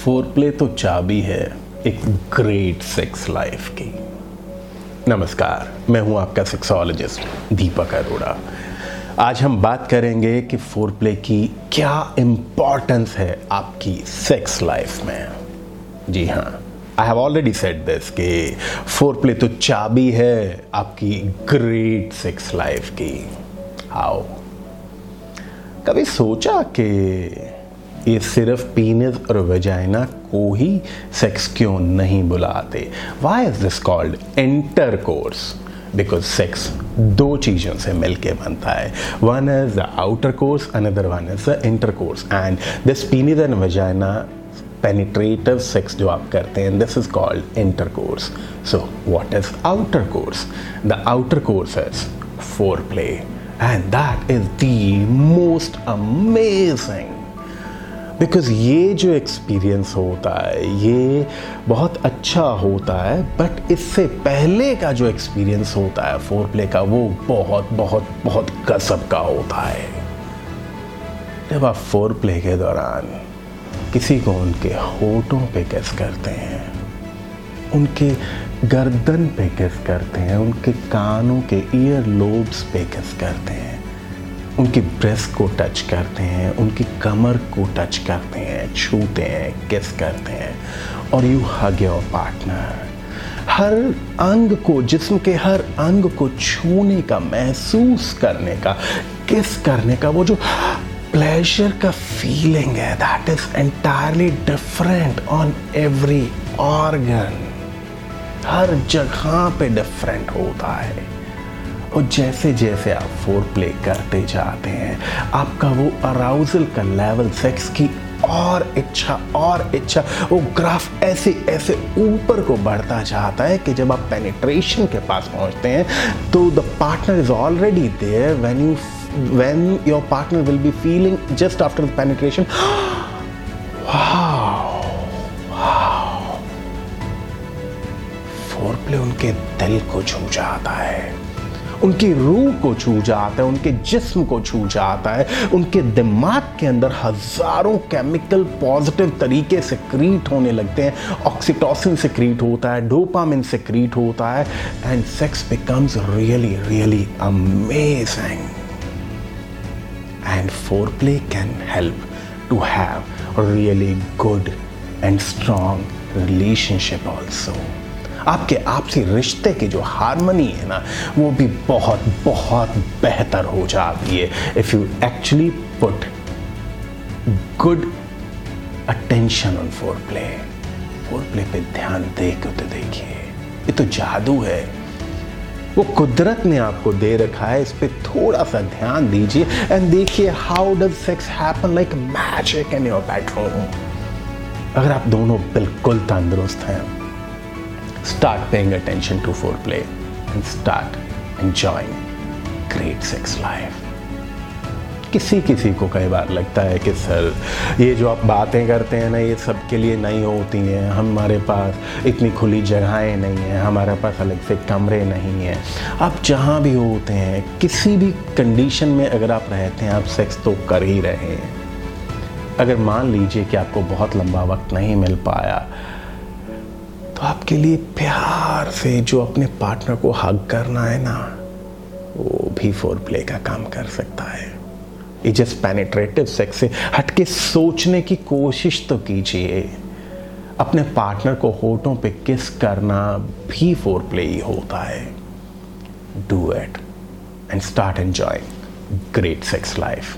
Four play तो चाबी है, एक ग्रेट सेक्स लाइफ की। नमस्कार, मैं हूँ आपका सेक्सोलॉजिस्ट दीपक अरोड़ा। आज हम बात करेंगे कि फोर प्ले की क्या इंपॉर्टेंस है आपकी सेक्स लाइफ में। जी हाँ I have already set this कि फोर प्ले तो चाबी है आपकी ग्रेट सेक्स लाइफ की। हाउ कभी सोचा कि ये सिर्फ़ पीनस और वेजाइना को ही सेक्स क्यों नहीं बुलाते? Why is this called intercourse because sex दो चीज़ों से मिलके बनता है। One is the outer course another one is the intercourse and this penis and vagina penetrative sex जो आप करते हैं, this is called intercourse. So, what is outer course? The outer course foreplay and that is the most amazing because ये जो experience होता है, ये बहुत अच्छा होता है बट इससे पहले का जो एक्सपीरियंस होता है फोर प्ले का, वो बहुत बहुत बहुत गजब का होता है। जब आप फोर प्ले के दौरान किसी को उनके होठों पे किस करते हैं, उनके गर्दन पे किस करते हैं, उनके कानों के ईयर लोब्स पे किस करते हैं उनकी ब्रेस्ट को टच करते हैं, उनकी कमर को टच करते हैं, छूते हैं किस करते हैं, और यू हग योर पार्टनर हर अंग को, जिस्म के हर अंग को छूने का, महसूस करने का किस करने का, वो जो प्लेजर का फीलिंग है that is entirely different on every organ हर जगह पे डिफरेंट होता है। और जैसे जैसे आप फोर प्ले करते जाते हैं, आपका वो अराउजल का लेवल सेक्स की और इच्छा और इच्छा, वो ग्राफ ऐसे ऐसे ऊपर को बढ़ता जाता है कि जब आप पेनिट्रेशन के पास पहुँचते हैं तो the partner is already there when you when your partner will be feeling just after wow wow. Foreplay उनके दिल को छू जाता है। उनकी रूह को छू जाता है, उनके जिस्म को छू जाता है, उनके दिमाग के अंदर हज़ारों केमिकल पॉजिटिव तरीके से क्रीट होने लगते हैं। ऑक्सीटोसिन से क्रीट होता है, डोपामिन से क्रीट होता है and sex becomes really really amazing and foreplay can help to have really good and strong relationship also आपके आपसी रिश्ते की जो हारमोनी है ना, वो भी बहुत बहुत बेहतर हो जाती है if you actually put good attention on foreplay foreplay पे ध्यान दे के तो देखिए, ये तो जादू है। वो कुदरत ने आपको दे रखा है, इस पर थोड़ा सा ध्यान दीजिए एंड देखिए how does sex happen like magic in your bedroom अगर आप दोनों बिल्कुल तंदुरुस्त हैं paying attention to foreplay and start enjoying great sex life किसी किसी को कई बार लगता है कि सर, ये जो आप बातें करते हैं ना, ये सब के लिए नहीं होती हैं। हमारे पास इतनी खुली जगहें नहीं हैं, हमारे पास अलग से कमरे नहीं हैं। आप जहाँ भी होते हैं, किसी भी कंडीशन में अगर आप रहते हैं, आप सेक्स तो कर ही रहे हैं। अगर मान लीजिए कि आपको बहुत लंबा वक्त नहीं मिल पाया तो आपके लिए प्यार से जो अपने पार्टनर को हग करना है ना, वो भी फोर प्ले का काम कर सकता है। जस्ट पेनिट्रेटिव सेक्स से हटके सोचने की कोशिश तो कीजिए। अपने पार्टनर को होठों पे किस करना भी फोर प्ले ही होता है। Do it and start enjoying great sex life